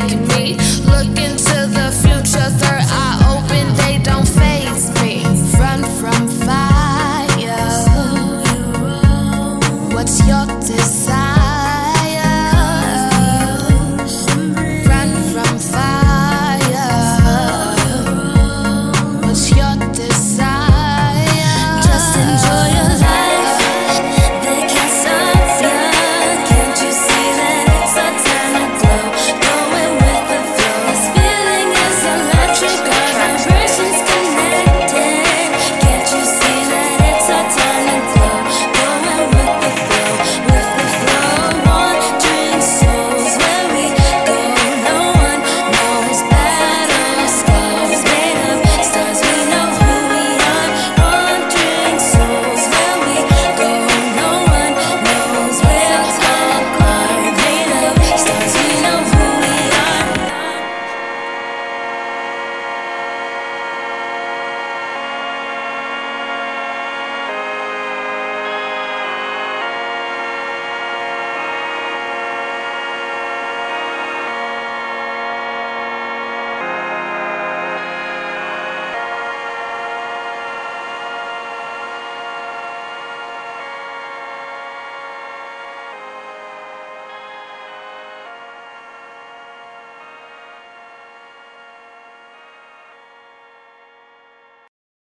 knowledge, me. Look into